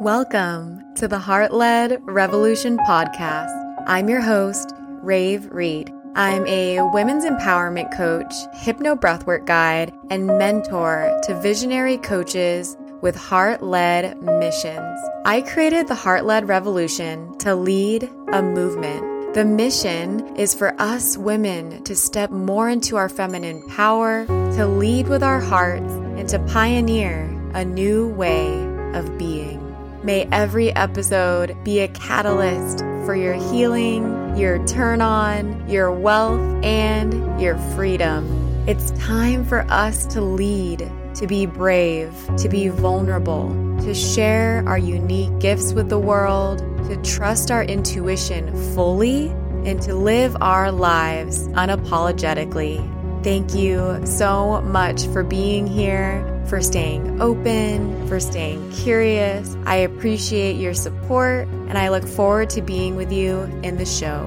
Welcome to the Heart Led Revolution podcast. I'm your host, Rave Reed. I'm a women's empowerment coach, hypno breathwork guide, and mentor to visionary coaches with heart led missions. I created the Heart Led Revolution to lead a movement. The mission is for us women to step more into our feminine power, to lead with our hearts, and to pioneer a new way of being. May every episode be a catalyst for your healing, your turn on, your wealth, and your freedom. It's time for us to lead, to be brave, to be vulnerable, to share our unique gifts with the world, to trust our intuition fully, and to live our lives unapologetically. Thank you so much for being here for staying open, for staying curious. I appreciate your support, and I look forward to being with you in the show.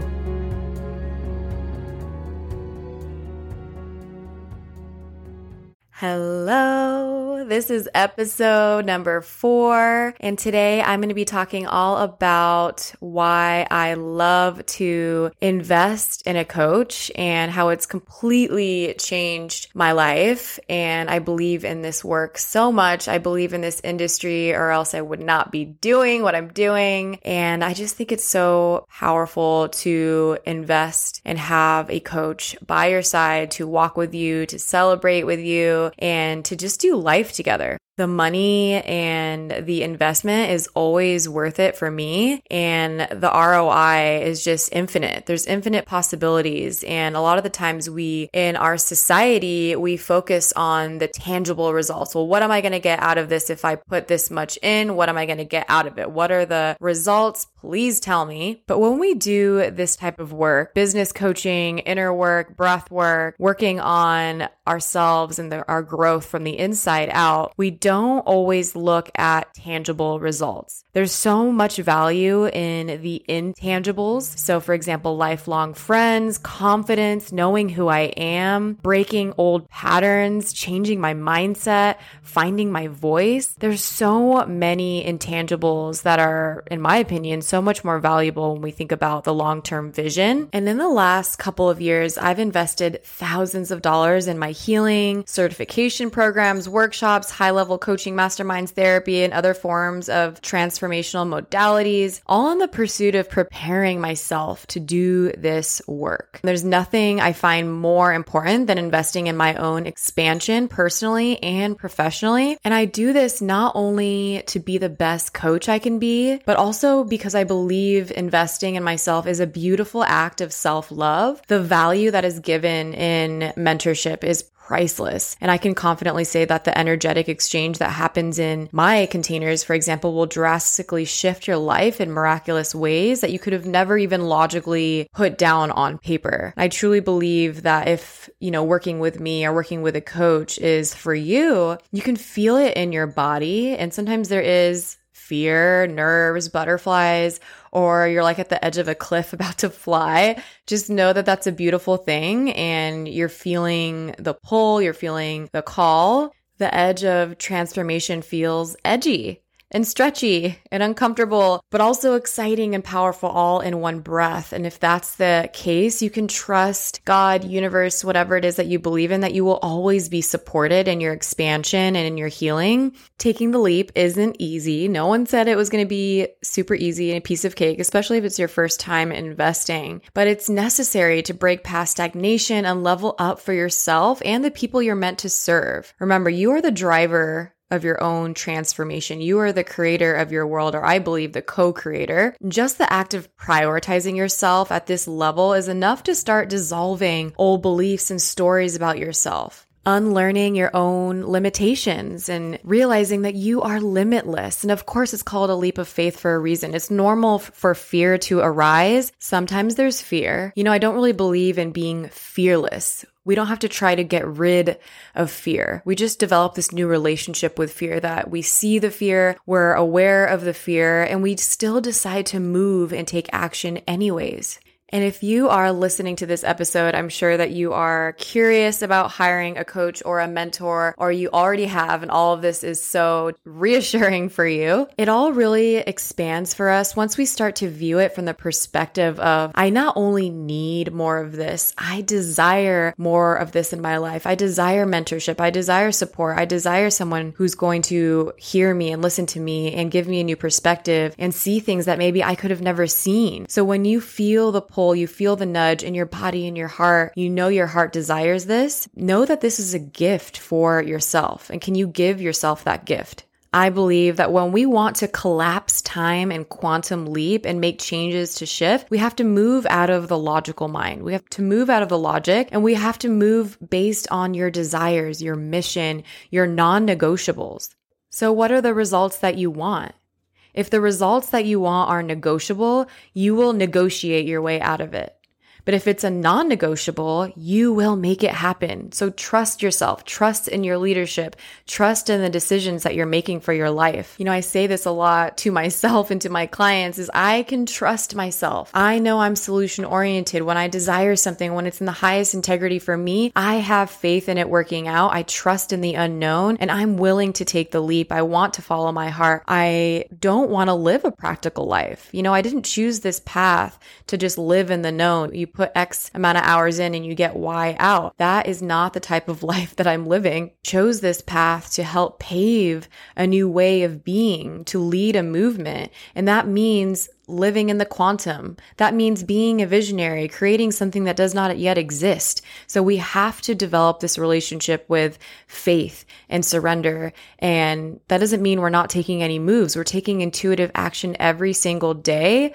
Hello, this is episode number four, and today I'm going to be talking all about why I love to invest in a coach and how it's completely changed my life. And I believe in this work so much. I believe in this industry, or else I would not be doing what I'm doing. And I just think it's so powerful to invest and have a coach by your side to walk with you, to celebrate with you and to just do life together the money and the investment is always worth it for me. And the ROI is just infinite. There's infinite possibilities. And a lot of the times we, in our society, we focus on the tangible results. Well, what am I going to get out of this if I put this much in? What am I going to get out of it? What are the results? Please tell me. But when we do this type of work, business coaching, inner work, breath work, working on ourselves and the, our growth from the inside out, we don't always look at tangible results. There's so much value in the intangibles. So, for example, lifelong friends, confidence, knowing who I am, breaking old patterns, changing my mindset, finding my voice. There's so many intangibles that are, in my opinion, so much more valuable when we think about the long term vision. And in the last couple of years, I've invested thousands of dollars in my healing, certification programs, workshops, high level coaching masterminds, therapy, and other forms of transformational modalities, all in the pursuit of preparing myself to do this work. There's nothing I find more important than investing in my own expansion personally and professionally. And I do this not only to be the best coach I can be, but also because I believe investing in myself is a beautiful act of self love. The value that is given in mentorship is priceless. And I can confidently say that the energetic exchange that happens in my containers, for example, will drastically shift your life in miraculous ways that you could have never even logically put down on paper. I truly believe that if, you know, working with me or working with a coach is for you, you can feel it in your body. And sometimes there is fear, nerves, butterflies, or you're like at the edge of a cliff about to fly, just know that that's a beautiful thing and you're feeling the pull, you're feeling the call. The edge of transformation feels edgy and stretchy and uncomfortable, but also exciting and powerful all in one breath. And if that's the case, you can trust God, universe, whatever it is that you believe in, that you will always be supported in your expansion and in your healing. Taking the leap isn't easy. No one said it was going to be super easy and a piece of cake, especially if it's your first time investing, but it's necessary to break past stagnation and level up for yourself and the people you're meant to serve. Remember, you are the driver of your own transformation. You are the creator of your world, or I believe the co creator. Just the act of prioritizing yourself at this level is enough to start dissolving old beliefs and stories about yourself. Unlearning your own limitations and realizing that you are limitless. And of course, it's called a leap of faith for a reason. It's normal for fear to arise. Sometimes there's fear. You know, I don't really believe in being fearless we don't have to try to get rid of fear. We just develop this new relationship with fear that we see the fear, we're aware of the fear, and we still decide to move and take action anyways. And if you are listening to this episode, I'm sure that you are curious about hiring a coach or a mentor, or you already have, and all of this is so reassuring for you. It all really expands for us once we start to view it from the perspective of I not only need more of this, I desire more of this in my life. I desire mentorship. I desire support. I desire someone who's going to hear me and listen to me and give me a new perspective and see things that maybe I could have never seen. So when you feel the pull, you feel the nudge in your body and your heart, you know your heart desires this, know that this is a gift for yourself. And can you give yourself that gift? I believe that when we want to collapse time and quantum leap and make changes to shift, we have to move out of the logical mind. We have to move out of the logic and we have to move based on your desires, your mission, your non negotiables. So, what are the results that you want? If the results that you want are negotiable, you will negotiate your way out of it. But if it's a non negotiable, you will make it happen. So trust yourself, trust in your leadership, trust in the decisions that you're making for your life. You know, I say this a lot to myself and to my clients is I can trust myself. I know I'm solution oriented. When I desire something, when it's in the highest integrity for me, I have faith in it working out. I trust in the unknown and I'm willing to take the leap. I want to follow my heart. I don't want to live a practical life. You know, I didn't choose this path to just live in the known. You put X amount of hours in and you get Y out. That is not the type of life that I'm living. Chose this path to help pave a new way of being, to lead a movement. And that means living in the quantum. That means being a visionary, creating something that does not yet exist. So we have to develop this relationship with faith and surrender. And that doesn't mean we're not taking any moves. We're taking intuitive action every single day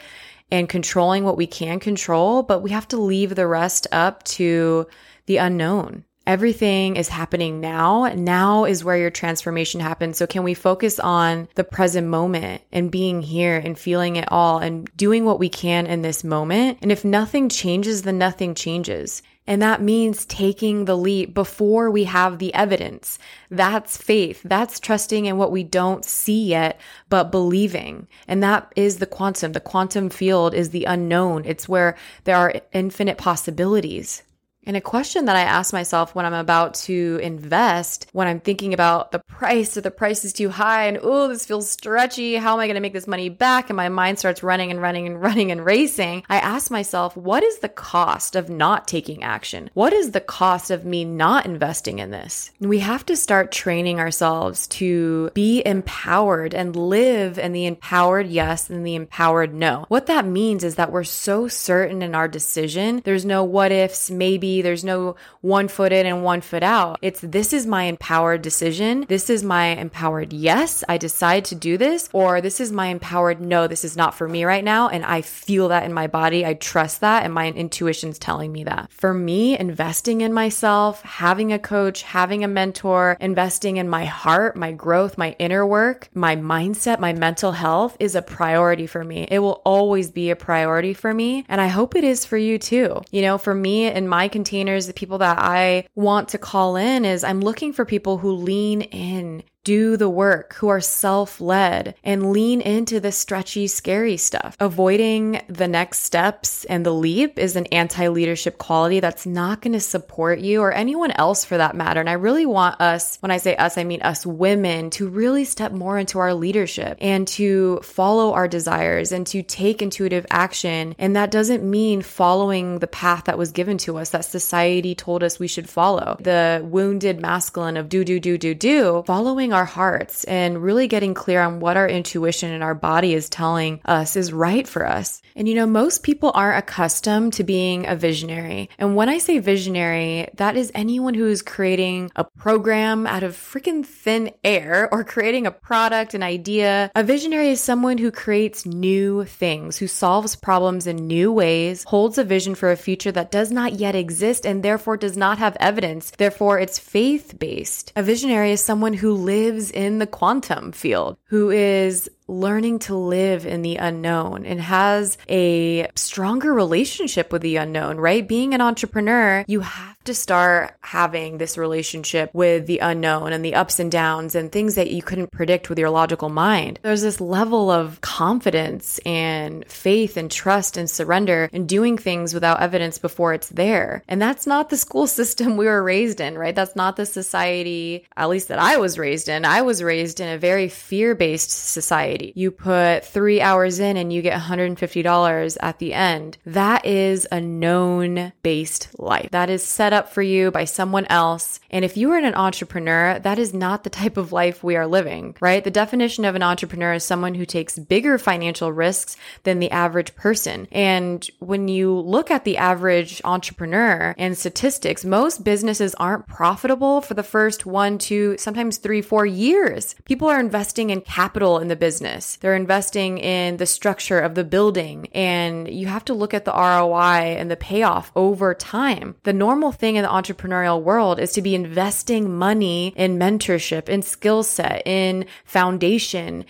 and controlling what we can control, but we have to leave the rest up to the unknown. Everything is happening now. Now is where your transformation happens. So, can we focus on the present moment and being here and feeling it all and doing what we can in this moment? And if nothing changes, then nothing changes. And that means taking the leap before we have the evidence. That's faith. That's trusting in what we don't see yet, but believing. And that is the quantum. The quantum field is the unknown. It's where there are infinite possibilities. And a question that I ask myself when I'm about to invest, when I'm thinking about the price, or the price is too high, and oh, this feels stretchy. How am I going to make this money back? And my mind starts running and running and running and racing. I ask myself, what is the cost of not taking action? What is the cost of me not investing in this? We have to start training ourselves to be empowered and live in the empowered yes and the empowered no. What that means is that we're so certain in our decision. There's no what ifs, maybe there's no one foot in and one foot out. It's this is my empowered decision. This is my empowered yes, I decide to do this, or this is my empowered no, this is not for me right now. And I feel that in my body. I trust that, and my intuition's telling me that. For me, investing in myself, having a coach, having a mentor, investing in my heart, my growth, my inner work, my mindset, my mental health is a priority for me. It will always be a priority for me. And I hope it is for you too. You know, for me and my containers, the people that I want to call in is I'm looking for people who lean in do the work, who are self led, and lean into the stretchy, scary stuff. Avoiding the next steps and the leap is an anti leadership quality that's not going to support you or anyone else for that matter. And I really want us, when I say us, I mean us women, to really step more into our leadership and to follow our desires and to take intuitive action. And that doesn't mean following the path that was given to us that society told us we should follow. The wounded masculine of do, do, do, do, do, following our hearts and really getting clear on what our intuition and our body is telling us is right for us. And you know, most people aren't accustomed to being a visionary. And when I say visionary, that is anyone who is creating a program out of freaking thin air or creating a product, an idea. A visionary is someone who creates new things, who solves problems in new ways, holds a vision for a future that does not yet exist and therefore does not have evidence. Therefore, it's faith based. A visionary is someone who lives lives in the quantum field, who is learning to live in the unknown and has a stronger relationship with the unknown, right? Being an entrepreneur, you have to start having this relationship with the unknown and the ups and downs and things that you couldn't predict with your logical mind. There's this level of confidence and faith and trust and surrender and doing things without evidence before it's there. And that's not the school system we were raised in, right? That's not the society, at least that I was raised in. I was raised in a very fear based society. You put three hours in and you get $150 at the end. That is a known based life. That is set up for you by someone else. And if you are an entrepreneur, that is not the type of life we are living, right? The definition of an entrepreneur is someone who takes bigger financial risks than the average person. And when you look at the average entrepreneur and statistics, most businesses aren't profitable for the first one, two, sometimes three, four years. People are investing in capital in the business. They're investing in the structure of the building and you have to look at the ROI and the payoff over time. The normal thing in the entrepreneurial world is to be investing money in mentorship, in skill set, in foundation,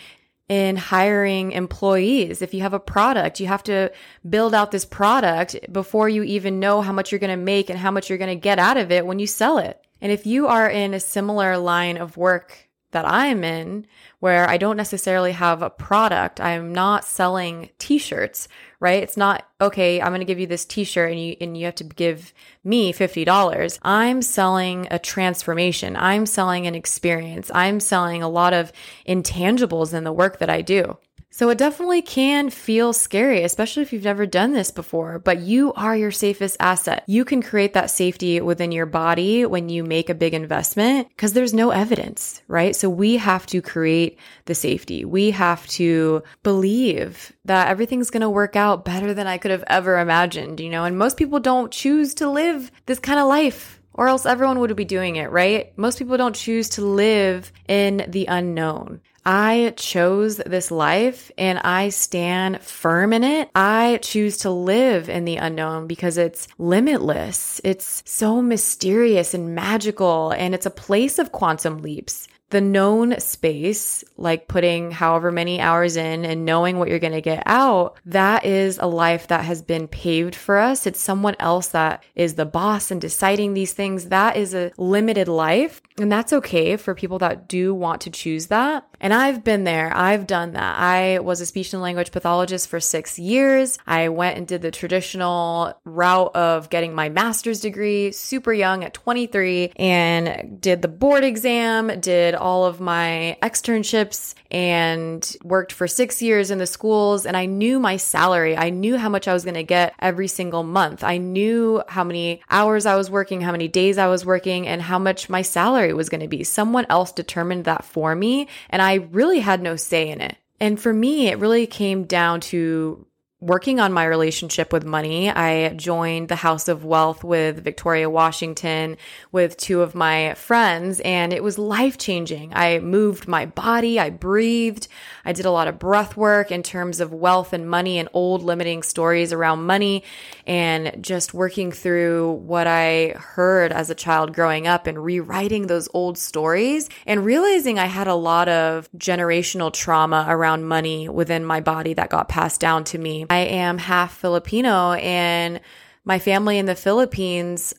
in hiring employees. If you have a product, you have to build out this product before you even know how much you're going to make and how much you're going to get out of it when you sell it. And if you are in a similar line of work that I'm in, where I don't necessarily have a product. I'm not selling t-shirts, right? It's not, okay, I'm going to give you this t-shirt and you, and you have to give me $50. I'm selling a transformation. I'm selling an experience. I'm selling a lot of intangibles in the work that I do. So it definitely can feel scary, especially if you've never done this before, but you are your safest asset. You can create that safety within your body when you make a big investment because there's no evidence, right? So we have to create the safety. We have to believe that everything's going to work out better than I could have ever imagined, you know, and most people don't choose to live this kind of life or else everyone would be doing it, right? Most people don't choose to live in the unknown. I chose this life and I stand firm in it. I choose to live in the unknown because it's limitless. It's so mysterious and magical and it's a place of quantum leaps the known space, like putting however many hours in and knowing what you're going to get out, that is a life that has been paved for us. It's someone else that is the boss and deciding these things. That is a limited life. And that's okay for people that do want to choose that. And I've been there. I've done that. I was a speech and language pathologist for six years. I went and did the traditional route of getting my master's degree super young at 23 and did the board exam, did all of my externships and worked for six years in the schools. And I knew my salary. I knew how much I was going to get every single month. I knew how many hours I was working, how many days I was working, and how much my salary was going to be. Someone else determined that for me. And I really had no say in it. And for me, it really came down to working on my relationship with money. I joined the House of Wealth with Victoria Washington with two of my friends, and it was life changing. I moved my body, I breathed, I did a lot of breath work in terms of wealth and money and old limiting stories around money, and just working through what I heard as a child growing up and rewriting those old stories and realizing I had a lot of generational trauma around money within my body that got passed down to me. I am half Filipino and my family in the Philippines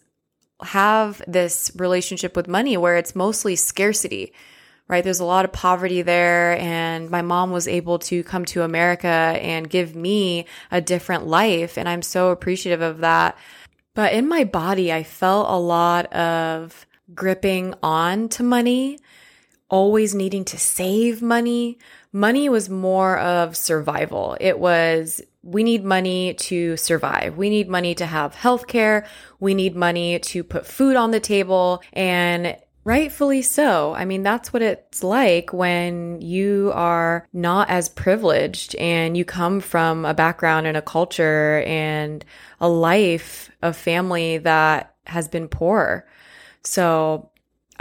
have this relationship with money where it's mostly scarcity, right? There's a lot of poverty there. And my mom was able to come to America and give me a different life. And I'm so appreciative of that. But in my body, I felt a lot of gripping on to money, always needing to save money. Money was more of survival. It was we need money to survive. We need money to have health care. We need money to put food on the table. And rightfully so. I mean, that's what it's like when you are not as privileged and you come from a background and a culture and a life of family that has been poor. So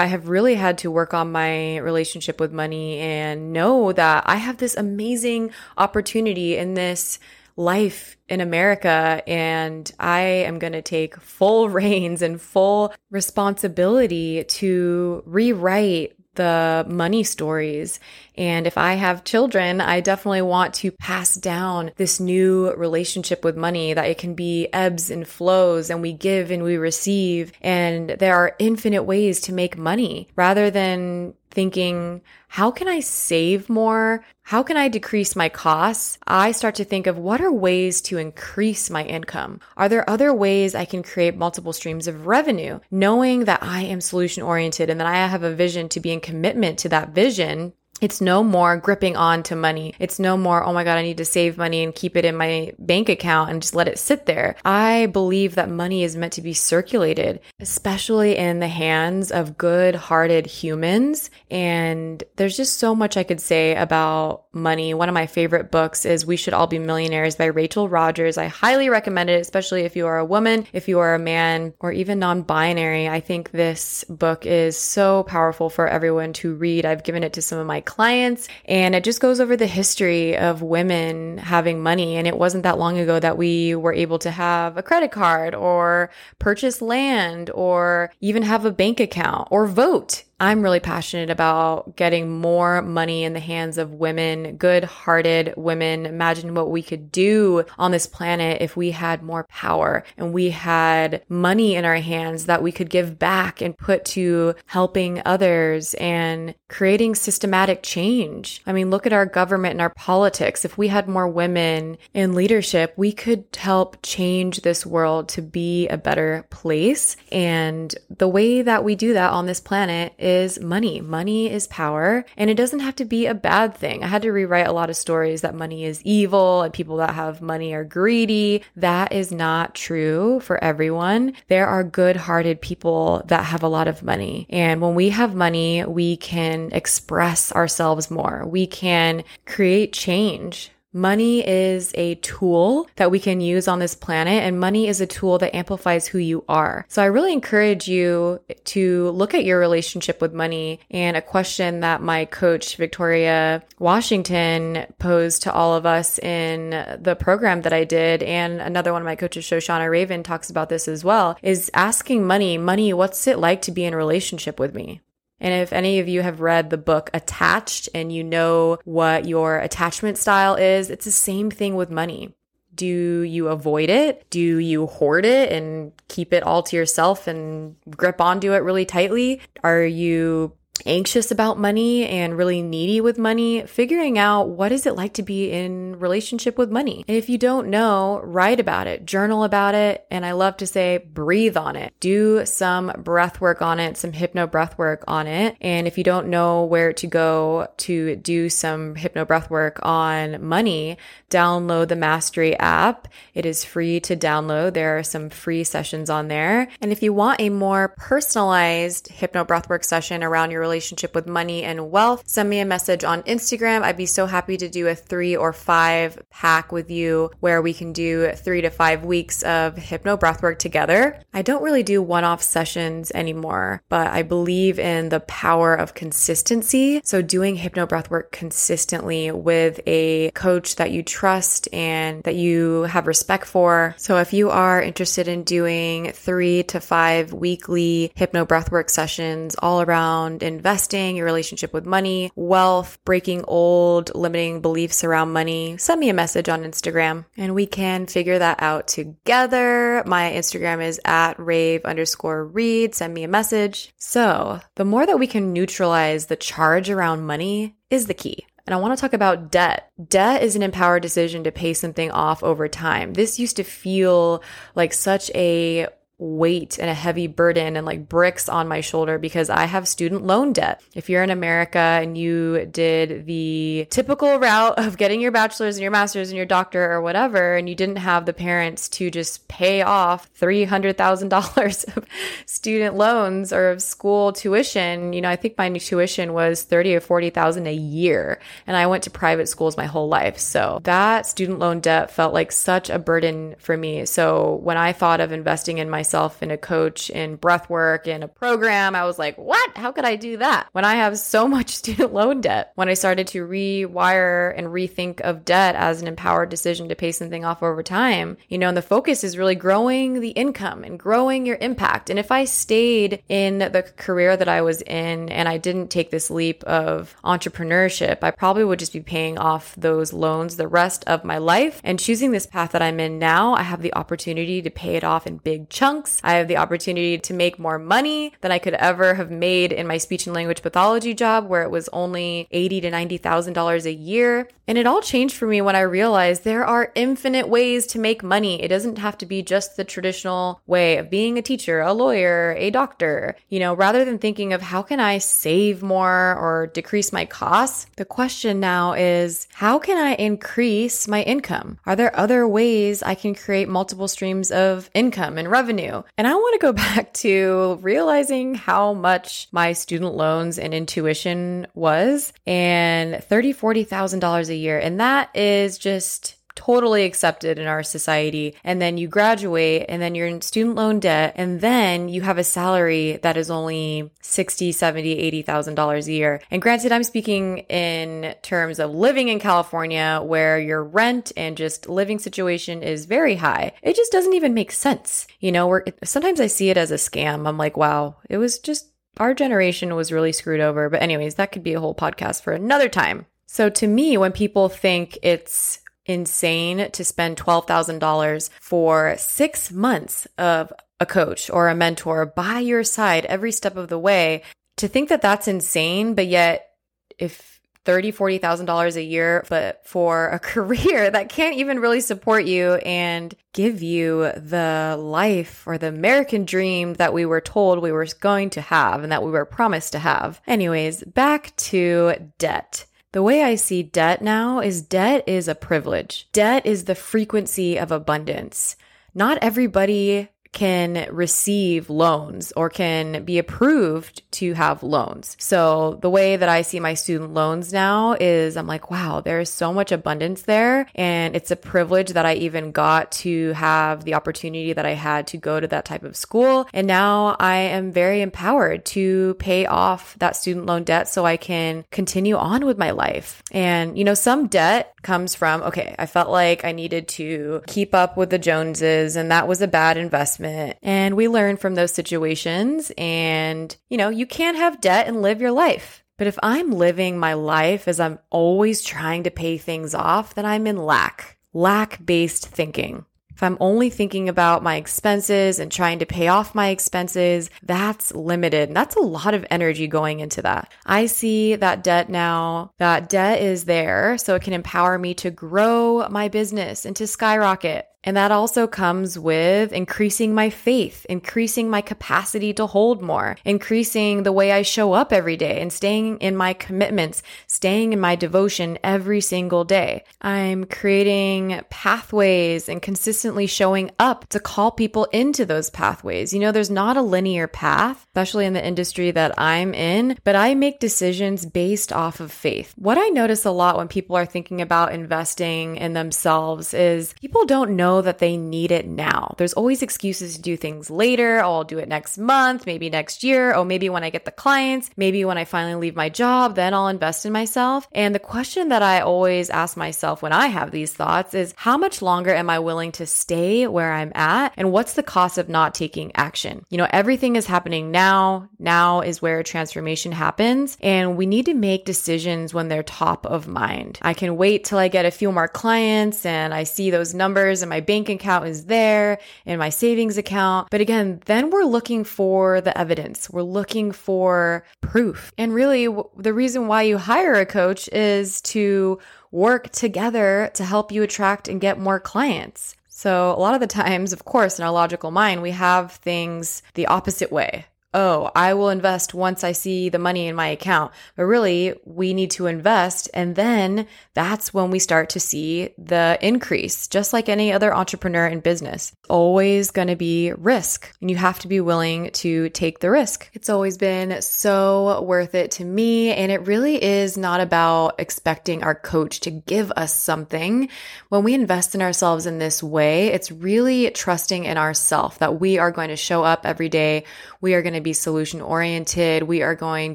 I have really had to work on my relationship with money and know that I have this amazing opportunity in this life in America and I am going to take full reins and full responsibility to rewrite the money stories. And if I have children, I definitely want to pass down this new relationship with money that it can be ebbs and flows and we give and we receive. And there are infinite ways to make money rather than thinking, how can I save more? How can I decrease my costs? I start to think of what are ways to increase my income? Are there other ways I can create multiple streams of revenue? Knowing that I am solution oriented and that I have a vision to be in commitment to that vision it's no more gripping on to money. It's no more, oh my God, I need to save money and keep it in my bank account and just let it sit there. I believe that money is meant to be circulated, especially in the hands of good hearted humans. And there's just so much I could say about money. One of my favorite books is We Should All Be Millionaires by Rachel Rodgers. I highly recommend it, especially if you are a woman, if you are a man, or even non binary. I think this book is so powerful for everyone to read. I've given it to some of my clients. And it just goes over the history of women having money. And it wasn't that long ago that we were able to have a credit card or purchase land or even have a bank account or vote I'm really passionate about getting more money in the hands of women, good hearted women. Imagine what we could do on this planet if we had more power and we had money in our hands that we could give back and put to helping others and creating systematic change. I mean, look at our government and our politics. If we had more women in leadership, we could help change this world to be a better place. And the way that we do that on this planet is money. Money is power, and it doesn't have to be a bad thing. I had to rewrite a lot of stories that money is evil and people that have money are greedy. That is not true for everyone. There are good hearted people that have a lot of money. And when we have money, we can express ourselves more. We can create change Money is a tool that we can use on this planet, and money is a tool that amplifies who you are. So I really encourage you to look at your relationship with money. And a question that my coach, Victoria Washington, posed to all of us in the program that I did, and another one of my coaches, Shoshana Raven, talks about this as well, is asking money, money, what's it like to be in a relationship with me? And if any of you have read the book Attached and you know what your attachment style is, it's the same thing with money. Do you avoid it? Do you hoard it and keep it all to yourself and grip onto it really tightly? Are you anxious about money and really needy with money, figuring out what is it like to be in relationship with money. And if you don't know, write about it, journal about it, and I love to say breathe on it. Do some breath work on it, some hypno breath work on it. And if you don't know where to go to do some hypno breath work on money, download the Mastery app. It is free to download. There are some free sessions on there. And if you want a more personalized hypno breath work session around your relationship with money and wealth, send me a message on Instagram. I'd be so happy to do a three or five pack with you where we can do three to five weeks of hypno breathwork together. I don't really do one off sessions anymore, but I believe in the power of consistency. So doing hypno breathwork consistently with a coach that you trust and that you have respect for. So if you are interested in doing three to five weekly hypno breathwork sessions all around investing, your relationship with money, wealth, breaking old limiting beliefs around money, send me a message on Instagram and we can figure that out together. My Instagram is at rave underscore read. Send me a message. So the more that we can neutralize the charge around money is the key. And I want to talk about debt. Debt is an empowered decision to pay something off over time. This used to feel like such a weight and a heavy burden and like bricks on my shoulder because I have student loan debt. If you're in America and you did the typical route of getting your bachelor's and your master's and your doctor or whatever, and you didn't have the parents to just pay off $300,000 of student loans or of school tuition, you know, I think my tuition was 30 or 40,000 a year. And I went to private schools my whole life. So that student loan debt felt like such a burden for me. So when I thought of investing in myself, myself in a coach in breath work in a program. I was like, what? How could I do that when I have so much student loan debt? When I started to rewire and rethink of debt as an empowered decision to pay something off over time, you know, and the focus is really growing the income and growing your impact. And if I stayed in the career that I was in and I didn't take this leap of entrepreneurship, I probably would just be paying off those loans the rest of my life. And choosing this path that I'm in now, I have the opportunity to pay it off in big chunks. I have the opportunity to make more money than I could ever have made in my speech and language pathology job, where it was only eighty to ninety thousand dollars a year. And it all changed for me when I realized there are infinite ways to make money. It doesn't have to be just the traditional way of being a teacher, a lawyer, a doctor. You know, rather than thinking of how can I save more or decrease my costs, the question now is how can I increase my income? Are there other ways I can create multiple streams of income and revenue? And I want to go back to realizing how much my student loans and intuition was and $30, $40,000 a year. And that is just totally accepted in our society. And then you graduate and then you're in student loan debt. And then you have a salary that is only 60, 70, $80,000 a year. And granted, I'm speaking in terms of living in California where your rent and just living situation is very high. It just doesn't even make sense. You know, where sometimes I see it as a scam. I'm like, wow, it was just our generation was really screwed over. But, anyways, that could be a whole podcast for another time. So, to me, when people think it's insane to spend $12,000 for six months of a coach or a mentor by your side every step of the way, to think that that's insane, but yet if thirty, forty thousand dollars a year, but for a career that can't even really support you and give you the life or the American dream that we were told we were going to have and that we were promised to have. Anyways, back to debt. The way I see debt now is debt is a privilege. Debt is the frequency of abundance. Not everybody can receive loans or can be approved to have loans. So the way that I see my student loans now is I'm like, wow, there's so much abundance there. And it's a privilege that I even got to have the opportunity that I had to go to that type of school. And now I am very empowered to pay off that student loan debt so I can continue on with my life. And, you know, some debt comes from, okay, I felt like I needed to keep up with the Joneses and that was a bad investment. And we learn from those situations. And, you know, you can't have debt and live your life. But if I'm living my life as I'm always trying to pay things off, then I'm in lack, lack based thinking. If I'm only thinking about my expenses and trying to pay off my expenses, that's limited. And that's a lot of energy going into that. I see that debt now, that debt is there so it can empower me to grow my business and to skyrocket. And that also comes with increasing my faith, increasing my capacity to hold more, increasing the way I show up every day and staying in my commitments, staying in my devotion every single day. I'm creating pathways and consistently showing up to call people into those pathways. You know, there's not a linear path, especially in the industry that I'm in, but I make decisions based off of faith. What I notice a lot when people are thinking about investing in themselves is people don't know know that they need it now. There's always excuses to do things later. Oh, I'll do it next month, maybe next year. Oh, maybe when I get the clients, maybe when I finally leave my job, then I'll invest in myself. And the question that I always ask myself when I have these thoughts is how much longer am I willing to stay where I'm at? And what's the cost of not taking action? You know, everything is happening now. Now is where transformation happens. And we need to make decisions when they're top of mind. I can wait till I get a few more clients and I see those numbers in my bank account is there in my savings account. But again, then we're looking for the evidence. We're looking for proof. And really, the reason why you hire a coach is to work together to help you attract and get more clients. So, a lot of the times, of course, in our logical mind, we have things the opposite way. Oh, I will invest once I see the money in my account. But really, we need to invest. And then that's when we start to see the increase, just like any other entrepreneur in business. Always going to be risk, and you have to be willing to take the risk. It's always been so worth it to me. And it really is not about expecting our coach to give us something. When we invest in ourselves in this way, it's really trusting in ourselves that we are going to show up every day. We are going to be solution oriented. We are going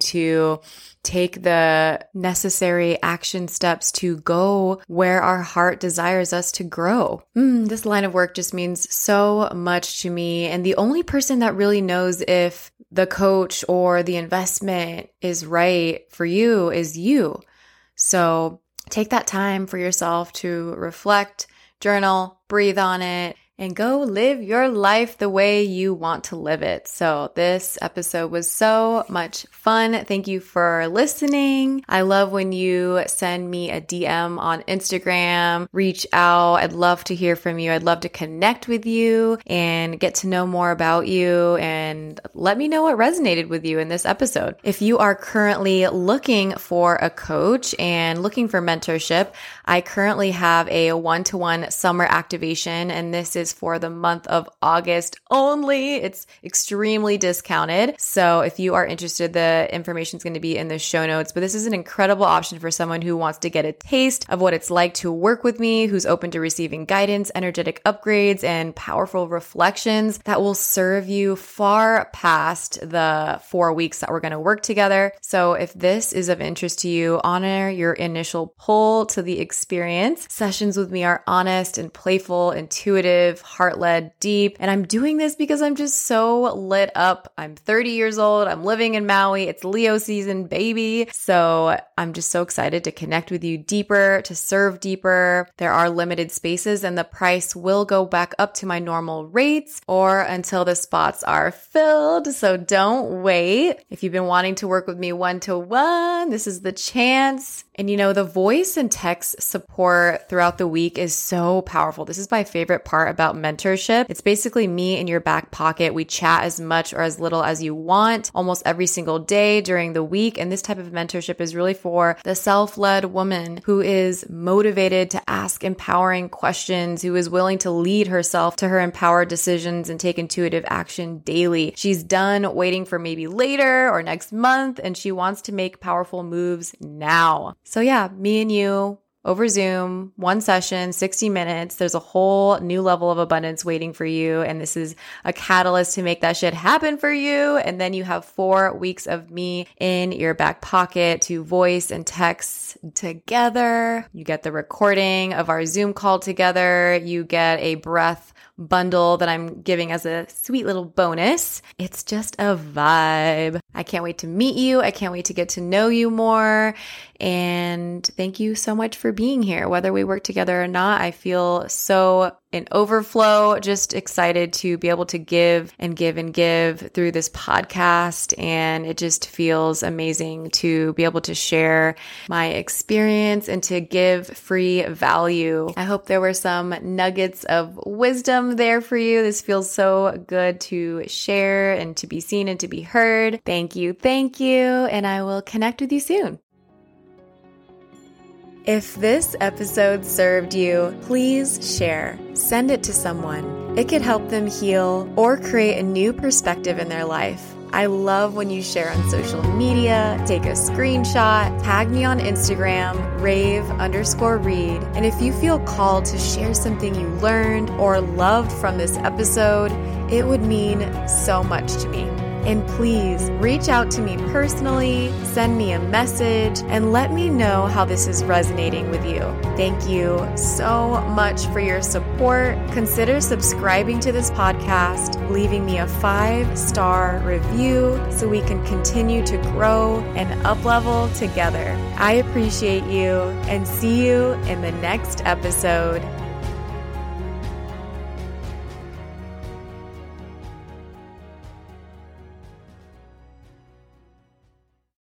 to take the necessary action steps to go where our heart desires us to grow. Mm, this line of work just means so much to me. And the only person that really knows if the coach or the investment is right for you is you. So take that time for yourself to reflect, journal, breathe on it, and go live your life the way you want to live it. So, this episode was so much fun. Thank you for listening. I love when you send me a DM on Instagram, reach out. I'd love to hear from you. I'd love to connect with you and get to know more about you and let me know what resonated with you in this episode. If you are currently looking for a coach and looking for mentorship, I currently have a one to one summer activation, and this is for the month of August only. It's extremely discounted. So if you are interested, the information is going to be in the show notes. But this is an incredible option for someone who wants to get a taste of what it's like to work with me, who's open to receiving guidance, energetic upgrades, and powerful reflections that will serve you far past the four weeks that we're going to work together. So if this is of interest to you, honor your initial pull to the experience. Sessions with me are honest and playful, intuitive heart led, deep. And I'm doing this because I'm just so lit up. I'm 30 years old. I'm living in Maui. It's Leo season, baby. So I'm just so excited to connect with you deeper, to serve deeper. There are limited spaces and the price will go back up to my normal rates or until the spots are filled. So don't wait. If you've been wanting to work with me one to one, this is the chance. And you know, the voice and text support throughout the week is so powerful. This is my favorite part about mentorship. It's basically me in your back pocket. We chat as much or as little as you want almost every single day during the week. And this type of mentorship is really for the self led woman who is motivated to ask empowering questions, who is willing to lead herself to her empowered decisions and take intuitive action daily. She's done waiting for maybe later or next month, and she wants to make powerful moves now. So, yeah, me and you over Zoom, one session, 60 minutes. There's a whole new level of abundance waiting for you. And this is a catalyst to make that shit happen for you. And then you have four weeks of me in your back pocket to voice and text together. You get the recording of our Zoom call together. You get a breath bundle that I'm giving as a sweet little bonus. It's just a vibe. I can't wait to meet you. I can't wait to get to know you more. And thank you so much for being here. Whether we work together or not, I feel so in overflow, just excited to be able to give and give and give through this podcast. And it just feels amazing to be able to share my experience and to give free value. I hope there were some nuggets of wisdom there for you. This feels so good to share and to be seen and to be heard. Thank you. Thank you. And I will connect with you soon. If this episode served you, please share. Send it to someone. It could help them heal or create a new perspective in their life. I love when you share on social media, take a screenshot, tag me on Instagram, rave underscore read. And if you feel called to share something you learned or loved from this episode, it would mean so much to me. And please reach out to me personally, send me a message, and let me know how this is resonating with you. Thank you so much for your support. Consider subscribing to this podcast, leaving me a five star review so we can continue to grow and uplevel together. I appreciate you and see you in the next episode.